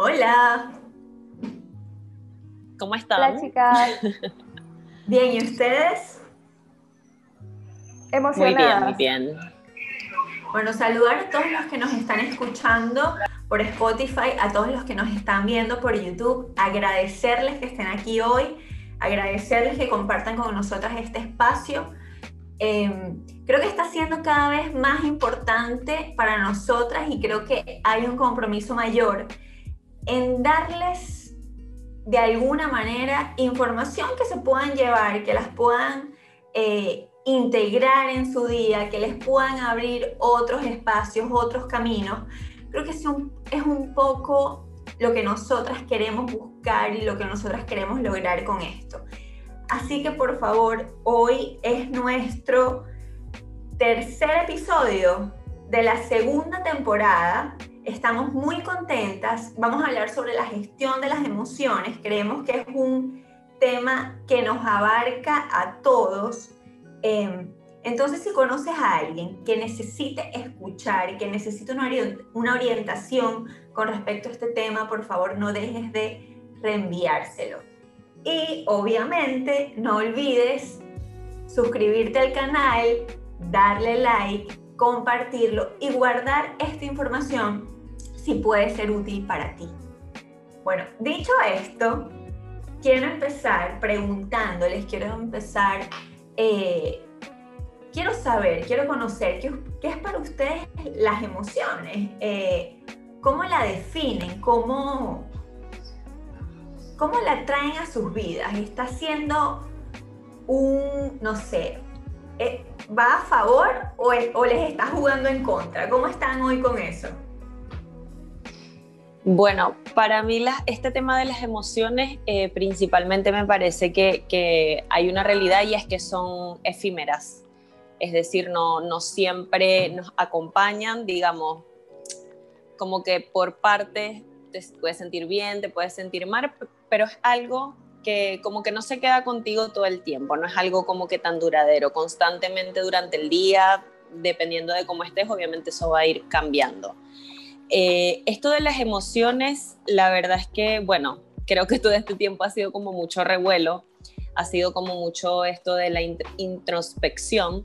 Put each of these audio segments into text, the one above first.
Hola. ¿Cómo están? Hola chicas. Bien, ¿y ustedes? Emocionadas. Muy bien, muy bien. Bueno, saludar a todos los que nos están escuchando por Spotify, a todos los que nos están viendo por YouTube, agradecerles que estén aquí hoy, agradecerles que compartan con nosotras este espacio. Em, creo que está siendo cada vez más importante para nosotras y creo que hay un compromiso mayor en darles de alguna manera información que se puedan llevar, que las puedan eh, integrar en su día, que les puedan abrir otros espacios, otros caminos. Creo que es un, es un poco lo que nosotras queremos buscar y lo que nosotras queremos lograr con esto. Así que por favor, hoy es nuestro tercer episodio de la segunda temporada. Estamos muy contentas. Vamos a hablar sobre la gestión de las emociones. Creemos que es un tema que nos abarca a todos Em, entonces, si conoces a alguien que necesite escuchar, que necesite una, una orientación con respecto a este tema, por favor no dejes de reenviárselo. Y obviamente no olvides suscribirte al canal, darle like, compartirlo y guardar esta información si puede ser útil para ti. Bueno, dicho esto, quiero empezar preguntándoles, quiero empezar eh, quiero saber, quiero conocer, ¿qué, es para ustedes las emociones? Eh, ¿Cómo la definen? ¿Cómo, ¿Cómo la traen a sus vidas? ¿Está siendo un, no sé, eh, va a favor o, o les está jugando en contra? ¿Cómo están hoy con eso? Bueno, para mí este tema de las emociones eh, principalmente me parece que, hay una realidad y es que son efímeras. Es decir, no, no siempre nos acompañan, digamos, como que por partes te puedes sentir bien, te puedes sentir mal, pero es algo que como que no se queda contigo todo el tiempo, no es algo como que tan duradero, constantemente durante el día, dependiendo de cómo estés, obviamente eso va a ir cambiando. Eh, esto de las emociones, la verdad es que, bueno, creo que todo este tiempo ha sido como mucho revuelo, ha sido como mucho esto de la introspección.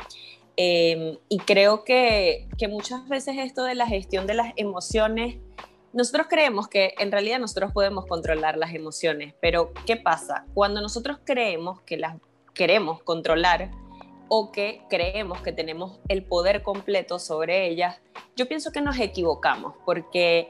Em, y creo que, que muchas veces esto de la gestión de las emociones, nosotros creemos que en realidad nosotros podemos controlar las emociones, pero ¿qué pasa? Cuando nosotros creemos que las queremos controlar, o que creemos que tenemos el poder completo sobre ellas, yo pienso que nos equivocamos porque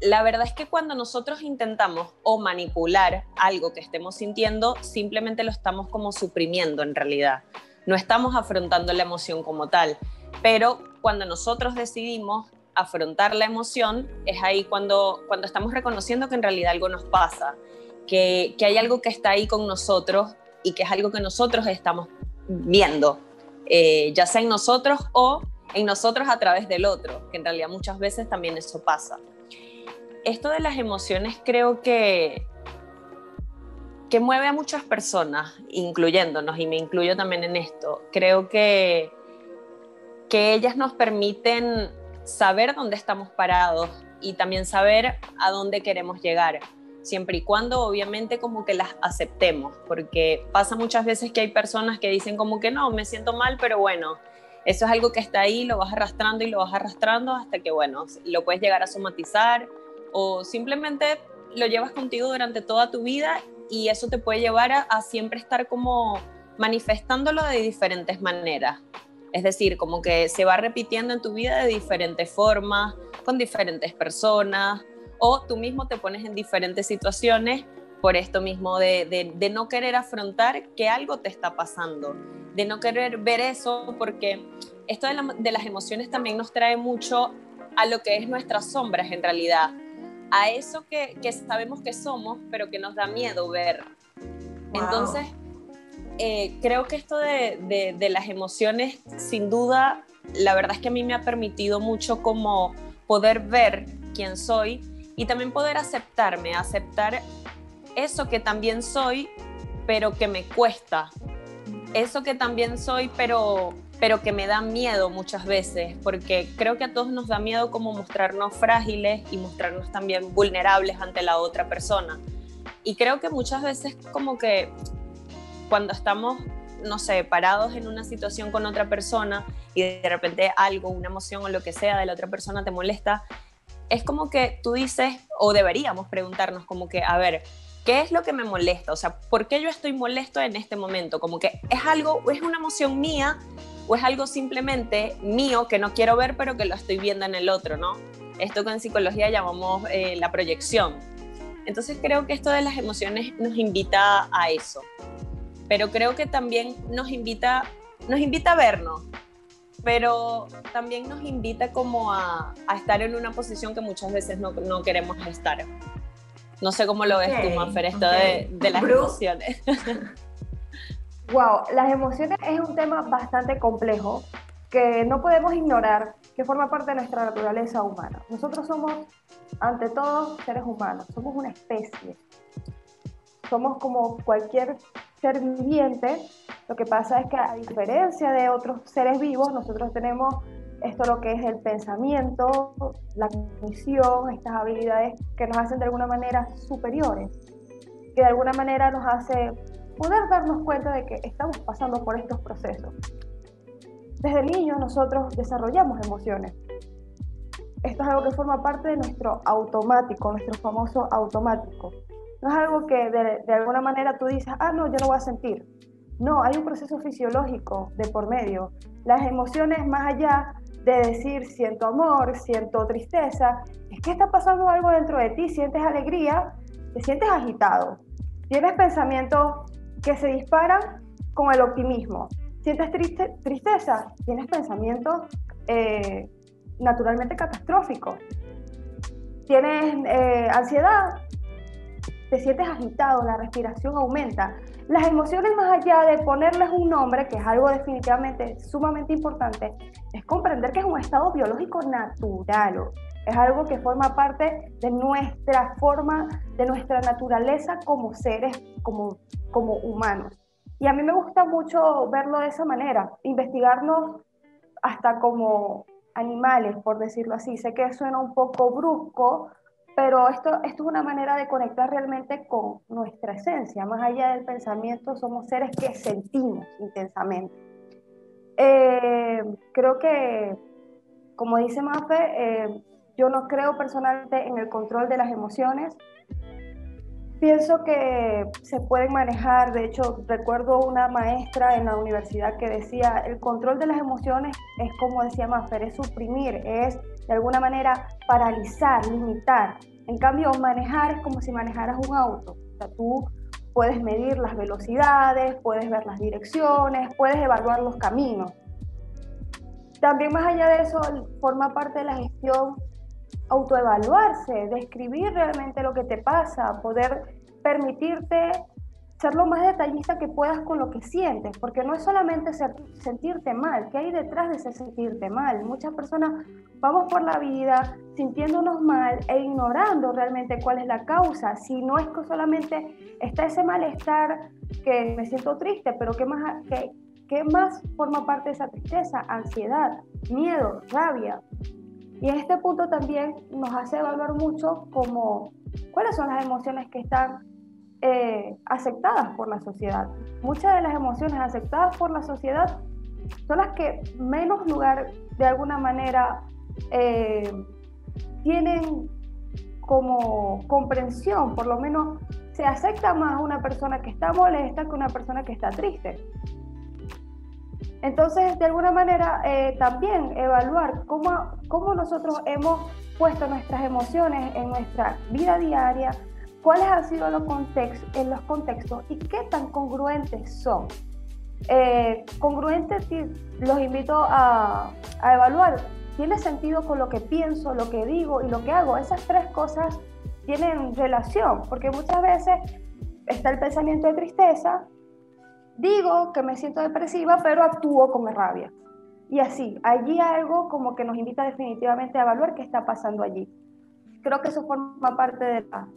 la verdad es que cuando nosotros intentamos o manipular algo que estemos sintiendo, simplemente lo estamos como suprimiendo en realidad. No estamos afrontando la emoción como tal, pero cuando nosotros decidimos afrontar la emoción, es ahí cuando, cuando estamos reconociendo que en realidad algo nos pasa, que, que hay algo que está ahí con nosotros y que es algo que nosotros estamos viendo, eh, ya sea en nosotros o en nosotros a través del otro, que en realidad muchas veces también eso pasa. Esto de las emociones creo que, que mueve a muchas personas, incluyéndonos, y me incluyo también en esto. Creo que, que ellas nos permiten saber dónde estamos parados y también saber a dónde queremos llegar siempre y cuando obviamente como que las aceptemos, porque pasa muchas veces que hay personas que dicen como que no, me siento mal, pero bueno, eso es algo que está ahí, lo vas arrastrando y lo vas arrastrando hasta que, bueno, lo puedes llegar a somatizar o simplemente lo llevas contigo durante toda tu vida y eso te puede llevar a, siempre estar como manifestándolo de diferentes maneras. Es decir, como que se va repitiendo en tu vida de diferentes formas, con diferentes personas, o tú mismo te pones en diferentes situaciones por esto mismo de, de, no querer afrontar que algo te está pasando, de no querer ver eso, porque esto de, de, las emociones también nos trae mucho a lo que es nuestras sombras en realidad, a eso que, que sabemos que somos, pero que nos da miedo ver. Entonces, eh, creo que esto de, de las emociones, sin duda, la verdad es que a mí me ha permitido mucho como poder ver quién soy y también poder aceptarme, aceptar eso que también soy, pero que me cuesta, eso que también soy, pero pero que me da miedo muchas veces, porque creo que a todos nos da miedo como mostrarnos frágiles y mostrarnos también vulnerables ante la otra persona. Y creo que muchas veces como que cuando estamos, no sé, parados en una situación con otra persona y de repente algo, una emoción o lo que sea de la otra persona te molesta, es como que tú dices, o deberíamos preguntarnos como que, a ver, ¿qué es lo que me molesta? O sea, ¿por qué yo estoy molesto en este momento? Como que es algo, es una emoción mía o es algo simplemente mío que no quiero ver pero que lo estoy viendo en el otro, ¿no? Esto que en psicología llamamos eh, la proyección. Entonces creo que esto de las emociones nos invita a eso, pero creo que también nos invita, nos invita a vernos, pero también nos invita como a, estar en una posición que muchas veces no, no queremos estar. No sé cómo lo ves tú, Mafer, esto de, de, las emociones. Wow, las emociones es un tema bastante complejo que no podemos ignorar, que forma parte de nuestra naturaleza humana. Nosotros somos, ante todo, seres humanos, somos una especie. Somos como cualquier ser viviente, lo que pasa es que a diferencia de otros seres vivos, nosotros tenemos esto lo que es el pensamiento, la cognición, estas habilidades que nos hacen de alguna manera superiores, que de alguna manera nos hace poder darnos cuenta de que estamos pasando por estos procesos. Desde niños nosotros desarrollamos emociones. Esto es algo que forma parte de nuestro automático, nuestro famoso automático. No es algo que de, alguna manera tú dices, ah, no, yo no voy a sentir. No, hay un proceso fisiológico de por medio. Las emociones, más allá de decir siento amor, siento tristeza, es que está pasando algo dentro de ti, sientes alegría, te sientes agitado, tienes pensamientos que se disparan con el optimismo. Sientes triste, tristeza, tienes pensamientos eh, naturalmente catastróficos. Tienes eh, ansiedad, te sientes agitado, la respiración aumenta. Las emociones, más allá de ponerles un nombre, que es algo definitivamente sumamente importante, es comprender que es un estado biológico natural. Es algo que forma parte de nuestra forma, de nuestra naturaleza como seres, como, como humanos. Y a mí me gusta mucho verlo de esa manera, investigarnos hasta como animales, por decirlo así. Sé que suena un poco brusco, pero esto, esto es una manera de conectar realmente con nuestra esencia. Más allá del pensamiento, somos seres que sentimos intensamente. Eh, creo que, como dice Mafe, eh, yo no creo personalmente en el control de las emociones. Pienso que se pueden manejar, de hecho recuerdo una maestra en la universidad que decía, el control de las emociones es como decía Maffer, es suprimir, es de alguna manera paralizar, limitar. En cambio, manejar es como si manejaras un auto. O sea, tú puedes medir las velocidades, puedes ver las direcciones, puedes evaluar los caminos. También más allá de eso, forma parte de la gestión autoevaluarse, describir realmente lo que te pasa, poder permitirte ser lo más detallista que puedas con lo que sientes, porque no es solamente sentirte mal, ¿qué hay detrás de ese sentirte mal? Muchas personas vamos por la vida sintiéndonos mal e ignorando realmente cuál es la causa, si no es que solamente está ese malestar que me siento triste, pero ¿qué más, qué, qué más forma parte de esa tristeza? Ansiedad, miedo, rabia, y en este punto también nos hace evaluar mucho cuáles son las emociones que están eh, aceptadas por la sociedad. Muchas de las emociones aceptadas por la sociedad son las que menos lugar de alguna manera eh, tienen como comprensión, por lo menos se acepta más una persona que está molesta que una persona que está triste. Entonces, de alguna manera, eh, también evaluar cómo, cómo nosotros hemos puesto nuestras emociones en nuestra vida diaria, cuáles han sido los contextos, en los contextos y qué tan congruentes son. Eh, congruentes los invito a, a evaluar. ¿Tiene sentido con lo que pienso, lo que digo y lo que hago? Esas tres cosas tienen relación, porque muchas veces está el pensamiento de tristeza, digo que me siento depresiva, pero actúo con rabia. Y así, allí algo como que nos invita definitivamente a evaluar qué está pasando allí. Creo que eso forma parte de la,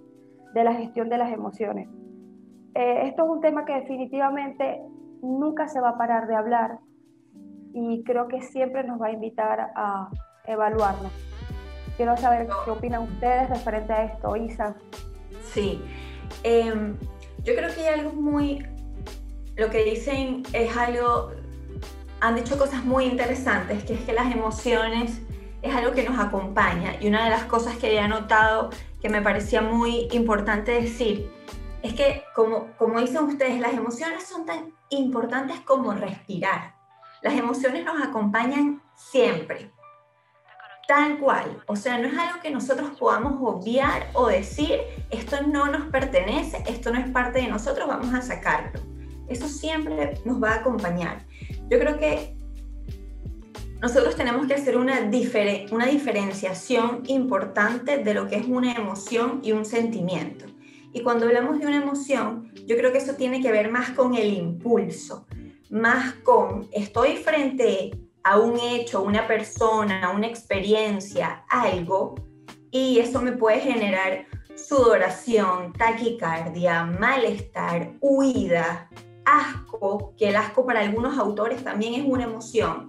de la gestión de las emociones. Eh, esto es un tema que definitivamente nunca se va a parar de hablar. y creo que siempre nos va a invitar a evaluarnos. Quiero saber qué opinan ustedes referente a esto, Isa. Sí, em, yo creo que hay algo muy, lo que dicen es algo, han dicho cosas muy interesantes, que es que las emociones es algo que nos acompaña y una de las cosas que he notado que me parecía muy importante decir es que, como, como dicen ustedes, las emociones son tan importantes como respirar. Las emociones nos acompañan siempre, tal cual. O sea, no es algo que nosotros podamos obviar o decir, esto no nos pertenece, esto no es parte de nosotros, vamos a sacarlo. Eso siempre nos va a acompañar. Yo creo que nosotros tenemos que hacer una, una diferenciación importante de lo que es una emoción y un sentimiento. Y cuando hablamos de una emoción, yo creo que eso tiene que ver más con el impulso, más con estoy frente a un hecho, una persona, una experiencia, algo, y eso me puede generar sudoración, taquicardia, malestar, huida, asco, que el asco para algunos autores también es una emoción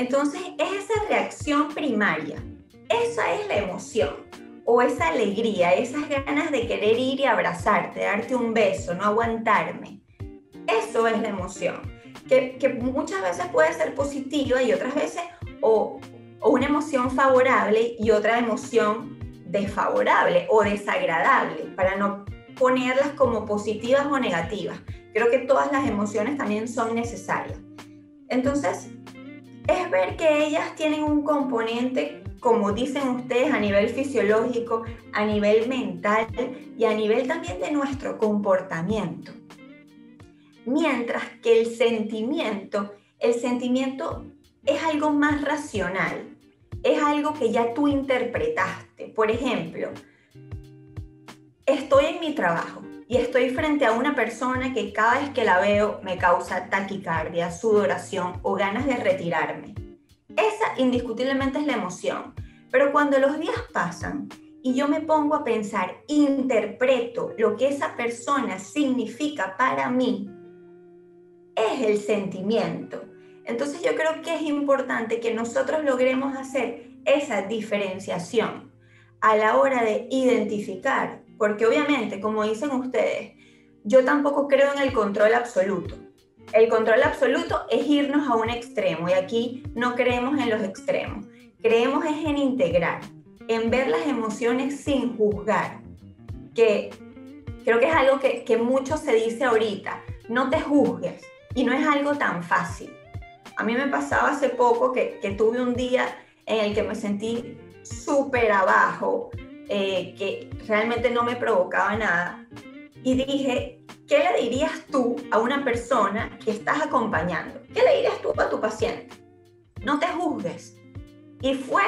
entonces, es esa reacción primaria, esa es la emoción o esa alegría, esas ganas de querer ir y abrazarte, darte un beso, no aguantarme. Eso es la emoción, que, muchas veces puede ser positiva y otras veces o, o una emoción favorable y otra emoción desfavorable o desagradable, para no ponerlas como positivas o negativas. Creo que todas las emociones también son necesarias. Entonces, es ver que ellas tienen un componente, como dicen ustedes, a nivel fisiológico, a nivel mental y a nivel también de nuestro comportamiento. Mientras que el sentimiento, el sentimiento es algo más racional, es algo que ya tú interpretaste. Por ejemplo, estoy en mi trabajo y estoy frente a una persona que cada vez que la veo me causa taquicardia, sudoración o ganas de retirarme. Esa indiscutiblemente es la emoción. Pero cuando los días pasan y yo me pongo a pensar, interpreto lo que esa persona significa para mí, es el sentimiento. Entonces yo creo que es importante que nosotros logremos hacer esa diferenciación a la hora de identificar porque obviamente, como dicen ustedes, yo tampoco creo en el control absoluto. El control absoluto es irnos a un extremo y aquí no creemos en los extremos. Creemos es en integrar, en ver las emociones sin juzgar, que creo que es algo que, que mucho se dice ahorita, no te juzgues y no es algo tan fácil. A mí me pasaba hace poco que, que tuve un día en el que me sentí súper abajo, eh, que realmente no me provocaba nada. Y dije, ¿qué le dirías tú a una persona que estás acompañando? ¿Qué le dirías tú a tu paciente? No te juzgues. Y fue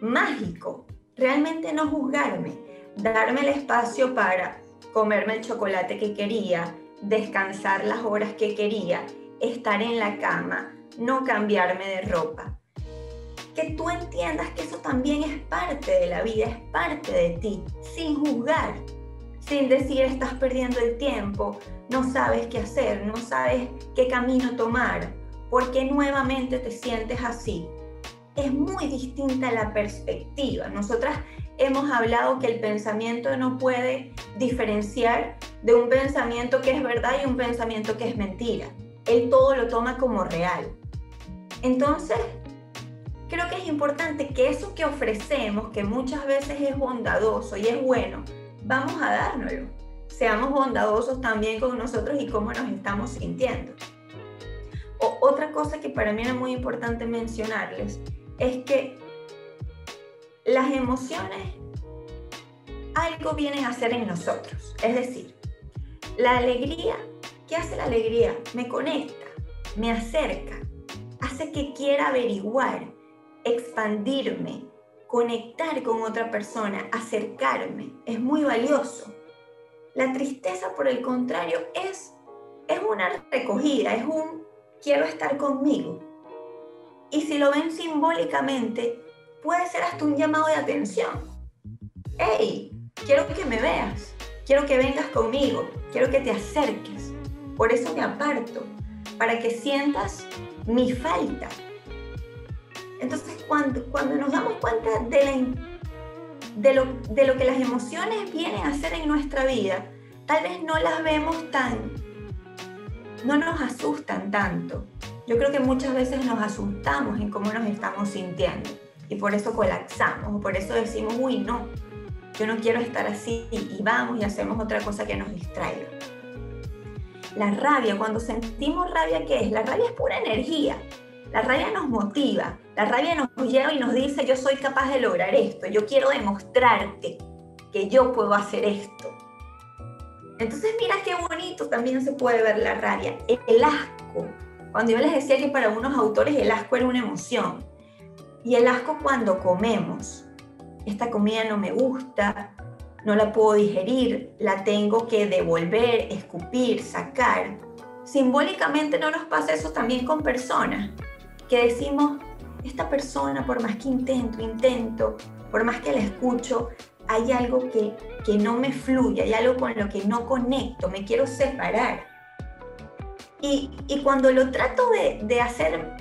mágico, realmente no juzgarme, darme el espacio para comerme el chocolate que quería, descansar las horas que quería, estar en la cama, no cambiarme de ropa que tú entiendas que eso también es parte de la vida, es parte de ti, sin juzgar, sin decir estás perdiendo el tiempo, no sabes qué hacer, no sabes qué camino tomar, porque nuevamente te sientes así. Es muy distinta la perspectiva. Nosotras hemos hablado que el pensamiento no puede diferenciar de un pensamiento que es verdad y un pensamiento que es mentira. Él todo lo toma como real. Entonces, creo que es importante que eso que ofrecemos, que muchas veces es bondadoso y es bueno, vamos a dárnoslo. Seamos bondadosos también con nosotros y cómo nos estamos sintiendo. otra cosa que para mí era muy importante mencionarles es que las emociones algo vienen a hacer en nosotros. Es decir, la alegría, ¿qué hace la alegría? Me conecta, me acerca, hace que quiera averiguar, expandirme, conectar con otra persona, acercarme, es muy valioso. La tristeza, por el contrario, es, es una recogida, es un quiero estar conmigo. Y si lo ven simbólicamente, puede ser hasta un llamado de atención. ¡Hey! Quiero que me veas, quiero que vengas conmigo, quiero que te acerques. Por eso me aparto. para que sientas mi falta. Entonces, cuando, cuando nos damos cuenta de, de, lo, de lo que las emociones vienen a hacer en nuestra vida, tal vez no las vemos tan, no nos asustan tanto. Yo creo que muchas veces nos asustamos en cómo nos estamos sintiendo y por eso colapsamos, o por eso decimos, uy, no, yo no quiero estar así y vamos y hacemos otra cosa que nos distraiga. La rabia, cuando sentimos rabia, ¿qué es? La rabia es pura energía. La rabia nos motiva, la rabia nos lleva y nos dice, yo soy capaz de lograr esto, yo quiero demostrarte que yo puedo hacer esto. Entonces mira qué bonito también se puede ver la rabia, el asco. Cuando yo les decía que para unos autores el asco era una emoción. Y el asco cuando comemos. Esta comida no me gusta, no la puedo digerir, la tengo que devolver, escupir, sacar. Simbólicamente no nos pasa eso también con personas, que decimos, esta persona, por más que intento, intento, por más que la escucho, hay algo que, que no me fluye, hay algo con lo que no conecto, me quiero separar. Y, y cuando lo trato de, de hacer,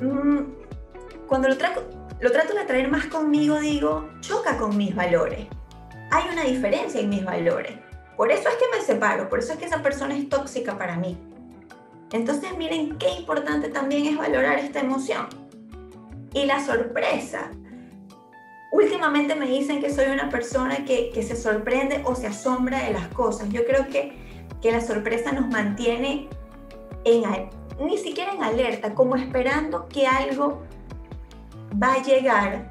mmm, cuando lo lo trato de traer más conmigo, digo, choca con mis valores. Hay una diferencia en mis valores. Por eso es que me separo, por eso es que esa persona es tóxica para mí. Entonces miren qué importante también es valorar esta emoción. Y la sorpresa. Últimamente me dicen que soy una persona que, se sorprende o se asombra de las cosas. Yo creo que, que la sorpresa nos mantiene en, ni siquiera en alerta, como esperando que algo va a llegar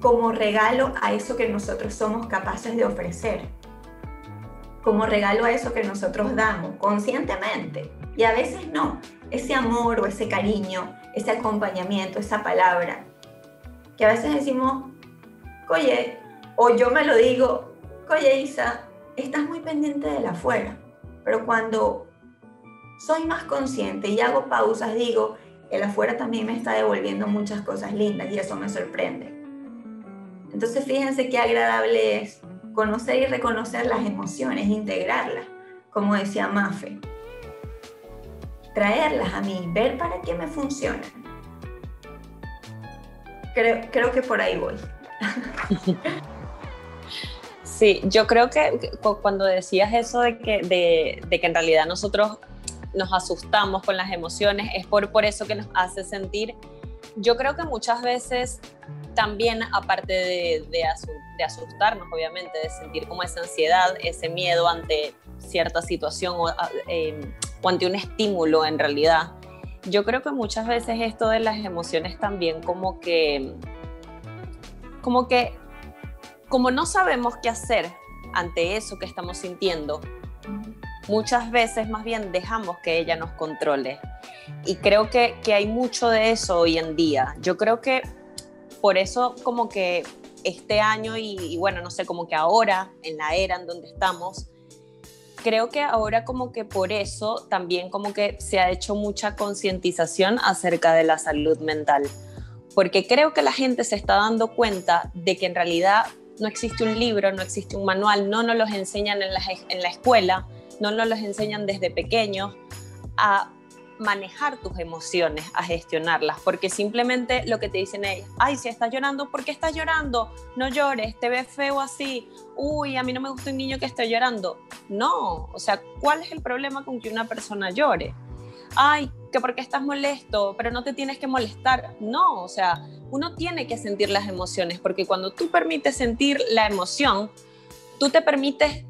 como regalo a eso que nosotros somos capaces de ofrecer, como regalo a eso que nosotros damos conscientemente. Y a veces no, ese amor o ese cariño, ese acompañamiento, esa palabra, que a veces decimos, oye, o yo me lo digo, oye Isa, estás muy pendiente de la afuera, pero cuando soy más consciente y hago pausas, digo, el afuera también me está devolviendo muchas cosas lindas y eso me sorprende. Entonces fíjense qué agradable es conocer y reconocer las emociones, integrarlas, como decía Mafe. Traerlas a mí, ver para qué me funcionan. Creo, creo que por ahí voy. Sí, yo creo que cuando decías eso de que, de, que en realidad nosotros nos asustamos con las emociones, es por, por eso que nos hace sentir. Yo creo que muchas veces también, aparte de, de, asustarnos, obviamente, de sentir como esa ansiedad, ese miedo ante cierta situación o, em, o ante un estímulo en realidad, yo creo que muchas veces esto de las emociones también como que, como que, como no sabemos qué hacer ante eso que estamos sintiendo, muchas veces más bien dejamos que ella nos controle. Y creo que, hay mucho de eso hoy en día. Yo creo que por eso como que este año y, bueno, no sé, como que ahora, en la era en donde estamos, creo que ahora como que por eso también como que se ha hecho mucha concientización acerca de la salud mental. Porque creo que la gente se está dando cuenta de que en realidad no existe un libro, no existe un manual, no nos los enseñan en la, en la escuela, no nos los enseñan desde pequeños a manejar tus emociones, a gestionarlas, porque simplemente lo que te dicen es, ay, si estás llorando, ¿por qué estás llorando? No llores, te ves feo así, uy, a mí no me gusta un niño que esté llorando. No, o sea, ¿cuál es el problema con que una persona llore? Ay, que porque estás molesto, pero no te tienes que molestar. No, o sea, uno tiene que sentir las emociones, porque cuando tú permites sentir la emoción, tú te permites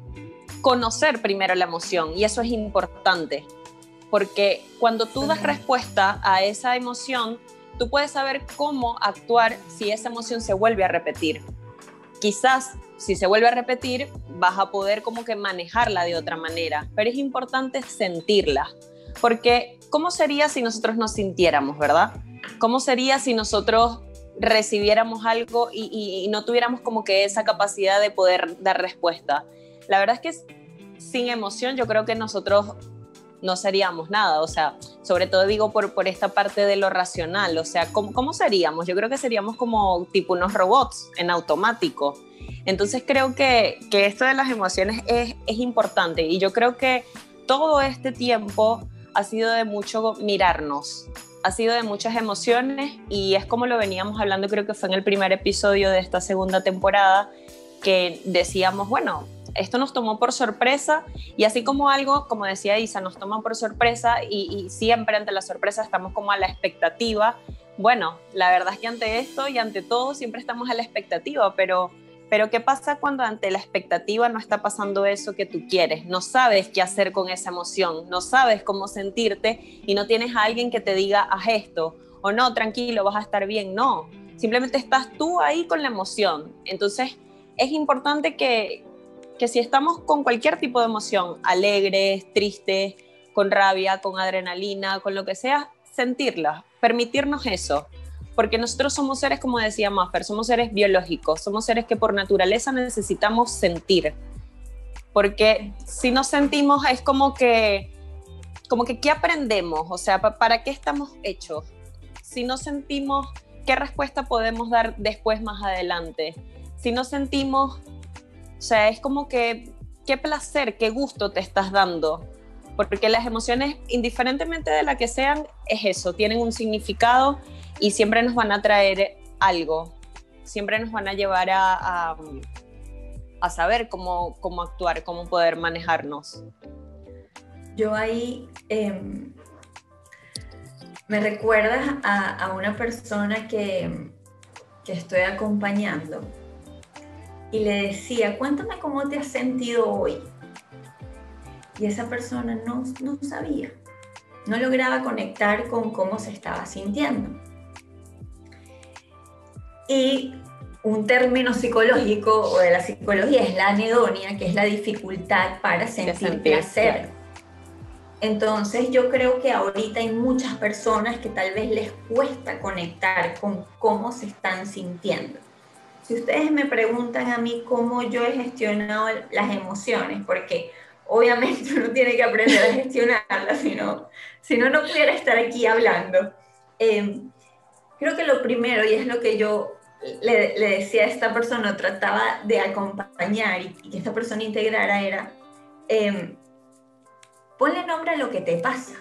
conocer primero la emoción y eso es importante, porque cuando tú das respuesta a esa emoción, tú puedes saber cómo actuar si esa emoción se vuelve a repetir. Quizás si se vuelve a repetir, vas a poder como que manejarla de otra manera, pero es importante sentirla, porque ¿cómo sería si nosotros nos sintiéramos, verdad? ¿Cómo sería si nosotros recibiéramos algo y, y no tuviéramos como que esa capacidad de poder dar respuesta? La verdad es que sin emoción yo creo que nosotros no seríamos nada, o sea, sobre todo digo por, por esta parte de lo racional, o sea, ¿cómo, ¿cómo seríamos? Yo creo que seríamos como tipo unos robots en automático. Entonces creo que, que esto de las emociones es, es importante y yo creo que todo este tiempo ha sido de mucho mirarnos, ha sido de muchas emociones y es como lo veníamos hablando, creo que fue en el primer episodio de esta segunda temporada, que decíamos, bueno, esto nos tomó por sorpresa y así como algo, como decía Isa, nos toma por sorpresa y, siempre ante la sorpresa estamos como a la expectativa. Bueno, la verdad es que ante esto y ante todo siempre estamos a la expectativa, pero, pero ¿qué pasa cuando ante la expectativa no está pasando eso que tú quieres? No sabes qué hacer con esa emoción, no sabes cómo sentirte y no tienes a alguien que te diga, haz esto o no, tranquilo, vas a estar bien. No, simplemente estás tú ahí con la emoción. Entonces, es importante que, que si estamos con cualquier tipo de emoción, alegres, tristes, con rabia, con adrenalina, con lo que sea, sentirla, permitirnos eso. Porque nosotros somos seres, como decía Maffer, somos seres biológicos, somos seres que por naturaleza necesitamos sentir. Porque si no sentimos es como que, como que, ¿qué aprendemos? O sea, ¿para qué estamos hechos? Si no sentimos, ¿qué respuesta podemos dar después más adelante? Si no sentimos, sea, es como que qué placer, qué gusto te estás dando. Porque las emociones, indiferentemente de la que sean, es eso, tienen un significado y siempre nos van a traer algo, siempre nos van a llevar a, a, saber cómo, cómo, actuar, cómo poder manejarnos. Yo ahí em, me recuerdas a, a, una persona que, que estoy acompañando y le decía, cuéntame cómo te has sentido hoy. Y esa persona no, no sabía, no lograba conectar con cómo se estaba sintiendo. Y un término psicológico o de la psicología es la anedonia, que es la dificultad para sentir placer. Entonces yo creo que ahorita hay muchas personas que tal vez les cuesta conectar con cómo se están sintiendo si ustedes me preguntan a mí cómo yo he gestionado las emociones, porque obviamente uno tiene que aprender a gestionarlas, si no, no, no pudiera estar aquí hablando. Em, creo que lo primero, y es lo que yo le, decía a esta persona, trataba de acompañar y, que esta persona integrara, era, eh, ponle nombre a lo que te pasa.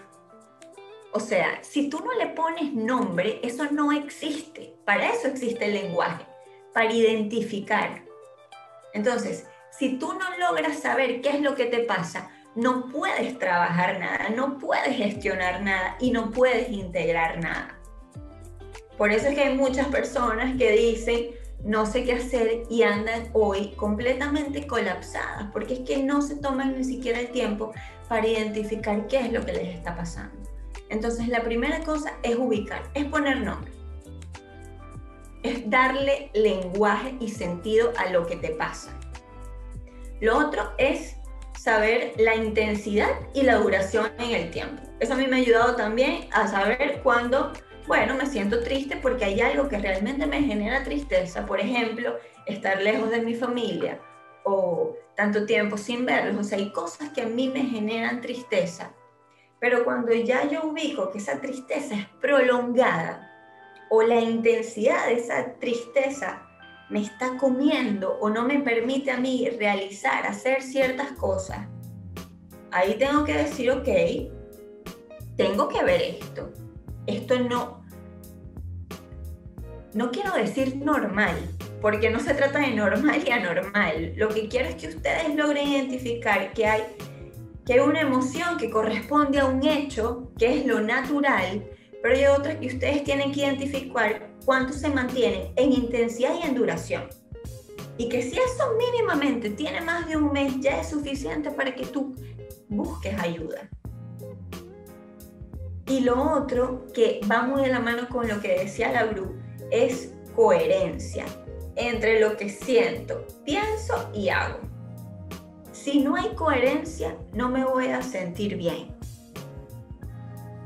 O sea, si tú no le pones nombre, eso no existe. Para eso existe el lenguaje para identificar. Entonces, si tú no logras saber qué es lo que te pasa, no puedes trabajar nada, no puedes gestionar nada y no puedes integrar nada. Por eso es que hay muchas personas que dicen, no sé qué hacer y andan hoy completamente colapsadas, porque es que no se toman ni siquiera el tiempo para identificar qué es lo que les está pasando. Entonces, la primera cosa es ubicar, es poner nombre es darle lenguaje y sentido a lo que te pasa. Lo otro es saber la intensidad y la duración en el tiempo. Eso a mí me ha ayudado también a saber cuándo, bueno, me siento triste porque hay algo que realmente me genera tristeza. Por ejemplo, estar lejos de mi familia o tanto tiempo sin verlos. O sea, hay cosas que a mí me generan tristeza. Pero cuando ya yo ubico que esa tristeza es prolongada, o la intensidad de esa tristeza me está comiendo o no me permite a mí realizar, hacer ciertas cosas, ahí tengo que decir, ok, tengo que ver esto. Esto no, no quiero decir normal, porque no se trata de normal y anormal. Lo que quiero es que ustedes logren identificar que hay, que hay una emoción que corresponde a un hecho, que es lo natural, pero hay otras que ustedes tienen que identificar cuánto se mantienen en intensidad y en duración. Y que si eso mínimamente tiene más de un mes, ya es suficiente para que tú busques ayuda. Y lo otro que va muy de la mano con lo que decía la Bru es coherencia entre lo que siento, pienso y hago. Si no hay coherencia, no me voy a sentir bien.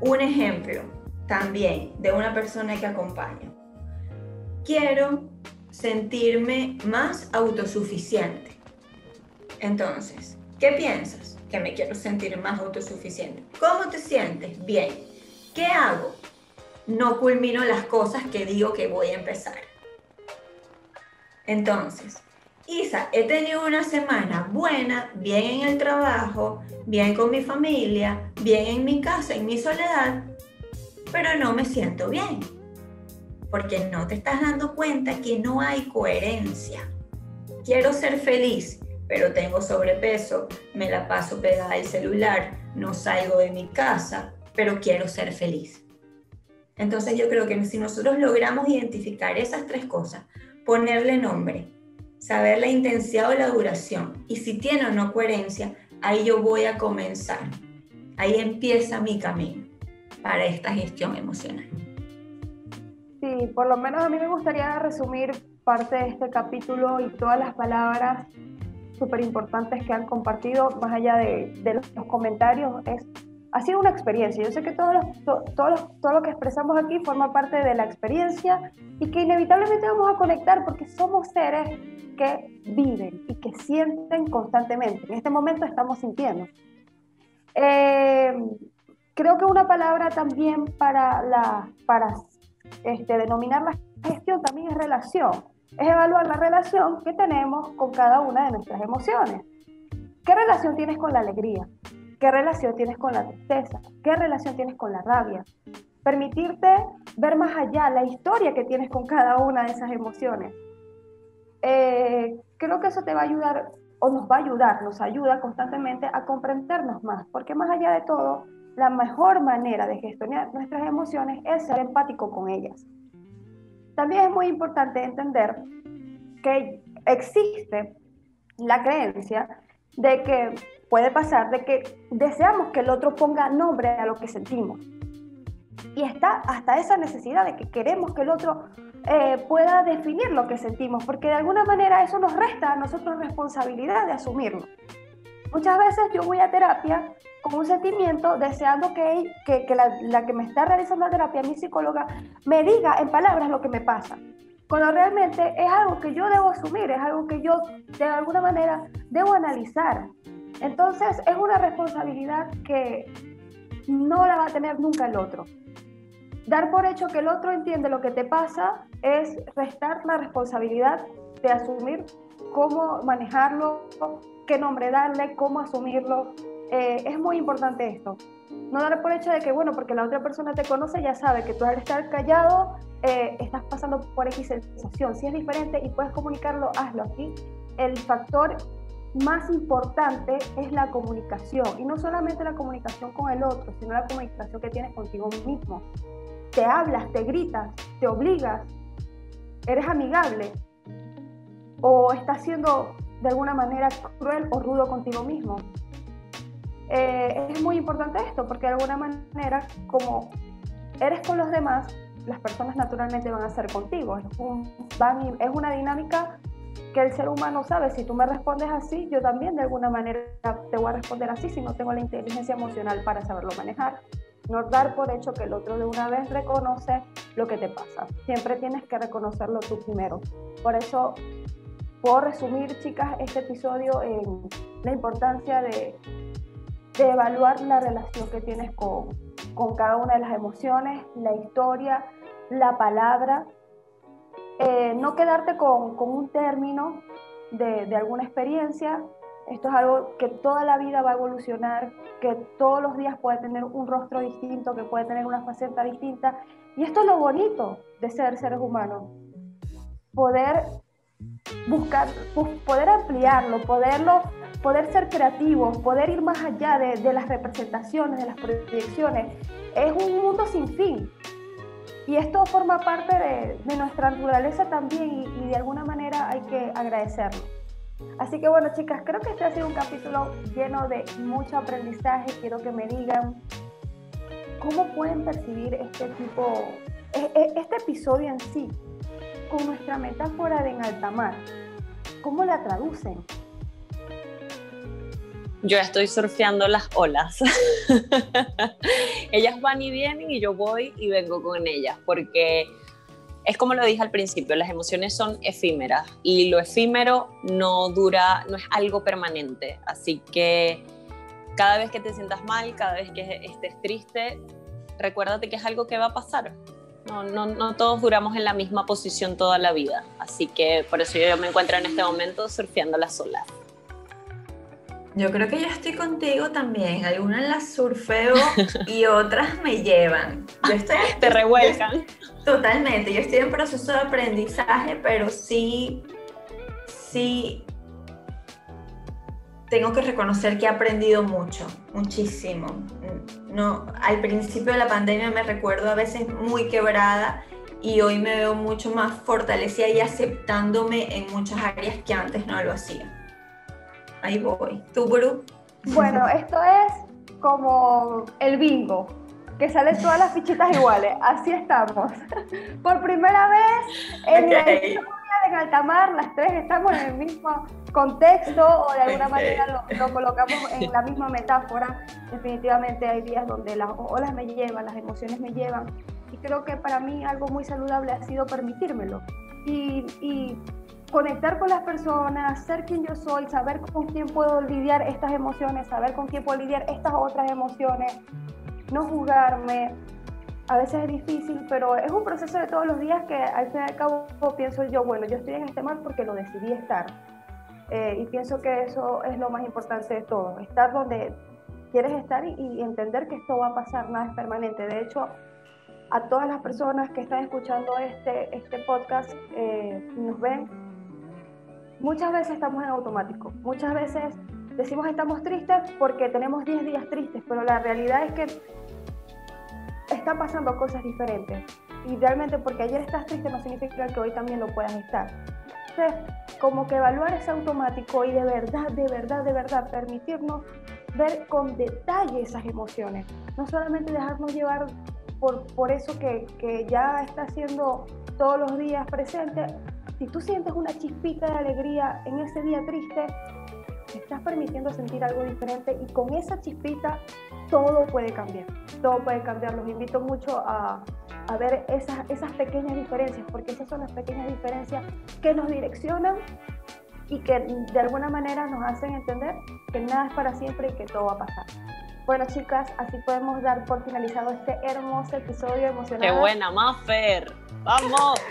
Un ejemplo, también de una persona que acompaño. Quiero sentirme más autosuficiente. Entonces, ¿qué piensas? Que me quiero sentir más autosuficiente. ¿Cómo te sientes? Bien. ¿Qué hago? No culmino las cosas que digo que voy a empezar. Entonces, Isa, he tenido una semana buena, bien en el trabajo, bien con mi familia, bien en mi casa, en mi soledad, pero no me siento bien. Porque no te estás dando cuenta que no hay coherencia. Quiero ser feliz, pero tengo sobrepeso, me la paso pegada al celular, no salgo de mi casa, pero quiero ser feliz. Entonces yo creo que si nosotros logramos identificar esas tres cosas, ponerle nombre, saber la intensidad o la duración, y si tiene o no coherencia, ahí yo voy a comenzar. Ahí empieza mi camino para esta gestión emocional. Sí, por lo menos a mí me gustaría resumir parte de este capítulo y todas las palabras súper importantes que han compartido, más allá de, de, los comentarios, es, ha sido una experiencia. Yo sé que todo, todo, todo lo que expresamos aquí forma parte de la experiencia y que inevitablemente vamos a conectar porque somos seres que viven y que sienten constantemente. En este momento estamos sintiendo. Eh, creo que una palabra también para, la, para este, denominar la gestión también es relación es evaluar la relación que tenemos con cada una de nuestras emociones. ¿Qué relación tienes con la alegría? ¿Qué relación tienes con la tristeza? ¿Qué relación tienes con la rabia? Permitirte ver más allá la historia que tienes con cada una de esas emociones. Eh, creo que eso te va a ayudar o nos va a ayudar, nos ayuda constantemente a comprendernos más, porque más allá de todo, la mejor manera de gestionar nuestras emociones es ser empático con ellas. También es muy importante entender que existe la creencia de que puede pasar de que deseamos que el otro ponga nombre a lo que sentimos. Y está hasta esa necesidad de que queremos que el otro eh, pueda definir lo que sentimos, porque de alguna manera eso nos resta a nosotros responsabilidad de asumirlo. Muchas veces yo voy a terapia con un sentimiento deseando que, que, la, que me está realizando la terapia, mi psicóloga, me diga en palabras lo que me pasa. Cuando realmente es algo que yo debo asumir, es algo que yo de alguna manera debo analizar. Entonces es una responsabilidad que no la va a tener nunca el otro. Dar por hecho que el otro entiende lo que te pasa es restar la responsabilidad de asumir cómo manejarlo, qué nombre darle, cómo asumirlo, eh, es muy importante esto. No dar por hecho de que, bueno, porque la otra persona te conoce, ya sabe que tú al estar callado eh, estás pasando por X sensación. Si es diferente y puedes comunicarlo, hazlo. Aquí el factor más importante es la comunicación. Y no solamente la comunicación con el otro, sino la comunicación que tienes contigo mismo. Te hablas, te gritas, te obligas, eres amigable o estás siendo de alguna manera cruel o rudo contigo mismo. Eh, es muy importante esto, porque de alguna manera, como eres con los demás, las personas naturalmente van a ser contigo. Es, es una dinámica que el ser humano sabe. Si tú me respondes así, yo también de alguna manera te voy a responder así si no tengo la inteligencia emocional para saberlo manejar. No dar por hecho que el otro de una vez reconoce lo que te pasa. Siempre tienes que reconocerlo tú primero. Por eso puedo resumir, chicas, este episodio en la importancia de de evaluar la relación que tienes con, con cada una de las emociones, la historia, la palabra, eh, no quedarte con, con un término de, de, alguna experiencia. Esto es algo que toda la vida va a evolucionar, que todos los días puede tener un rostro distinto, que puede tener una faceta distinta. Y esto es lo bonito de ser seres humanos. Poder buscar, poder ampliarlo, poderlo poder ser creativos, poder ir más allá de, las representaciones, de las proyecciones. Es un mundo sin fin. Y esto forma parte de, nuestra naturaleza también y, de alguna manera hay que agradecerlo. Así que bueno, chicas, creo que este ha sido un capítulo lleno de mucho aprendizaje. Quiero que me digan cómo pueden percibir este tipo, e, e, este episodio en sí, con nuestra metáfora de en alta mar. ¿Cómo la traducen? yo estoy surfeando las olas. ellas van y vienen y yo voy y vengo con ellas, porque es como lo dije al principio, las emociones son efímeras y lo efímero no dura, no es algo permanente. Así que cada vez que te sientas mal, cada vez que estés triste, recuérdate que es algo que va a pasar. No, no, no todos duramos en la misma posición toda la vida, así que por eso yo me encuentro en este momento surfeando las olas. Yo creo que yo estoy contigo también. Algunas las surfeo y otras me llevan. Yo estoy, Te revuelcan. Totalmente. Yo estoy en proceso de aprendizaje, pero sí, sí tengo que reconocer que he aprendido mucho, muchísimo. No, al principio de la pandemia me recuerdo a veces muy quebrada y hoy me veo mucho más fortalecida y aceptándome en muchas áreas que antes no lo hacía. Ahí voy. ¿Tú, Bru? Bueno, esto es como el bingo, que salen todas las fichitas iguales. Así estamos. Por primera vez en la historia de Altamar, las tres estamos en el mismo contexto o de alguna manera lo, colocamos en la misma metáfora. Definitivamente hay días donde las olas me llevan, las emociones me llevan. Y creo que para mí algo muy saludable ha sido permitírmelo. Y, y conectar con las personas, ser quien yo soy, saber con quién puedo lidiar estas emociones, saber con quién puedo lidiar estas otras emociones, no juzgarme. A veces es difícil, pero es un proceso de todos los días que al fin y al cabo pienso yo, bueno, yo estoy en este mar porque lo decidí estar. Eh, y pienso que eso es lo más importante de todo, estar donde quieres estar y, entender que esto va a pasar, nada es permanente. De hecho, a todas las personas que están escuchando este, este podcast eh, nos ven, muchas veces estamos en automático, muchas veces decimos estamos tristes porque tenemos 10 días tristes, pero la realidad es que están pasando cosas diferentes. Y realmente porque ayer estás triste no significa que hoy también lo puedas estar. Entonces, como que evaluar ese automático y de verdad, de verdad, de verdad permitirnos ver con detalle esas emociones. No solamente dejarnos llevar por, por eso que, que ya está siendo todos los días presente, si tú sientes una chispita de alegría en ese día triste, estás permitiendo sentir algo diferente y con esa chispita todo puede cambiar. Todo puede cambiar. Los invito mucho a, a ver esas, esas pequeñas diferencias, porque esas son las pequeñas diferencias que nos direccionan y que de alguna manera nos hacen entender que nada es para siempre y que todo va a pasar. Bueno, chicas, así podemos dar por finalizado este hermoso episodio emocionado. ¡Qué buena, Maffer! ¡Vamos!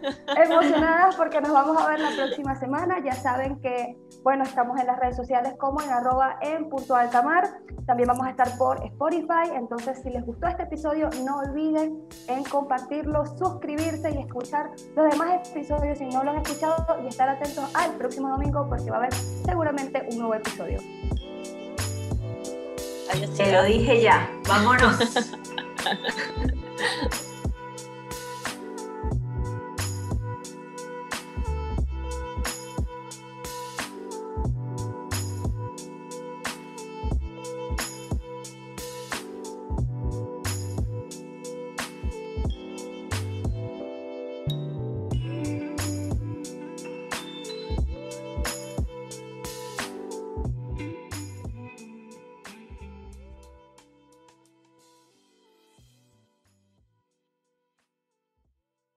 Emocionadas porque nos vamos a ver la próxima semana. Ya saben que, bueno, estamos en las redes sociales como en arroba en punto altamar. También vamos a estar por Spotify. Entonces, si les gustó este episodio, no olviden en compartirlo, suscribirse y escuchar los demás episodios si no lo han escuchado y estar atentos al próximo domingo porque va a haber seguramente un nuevo episodio. Te lo dije ya. Vámonos.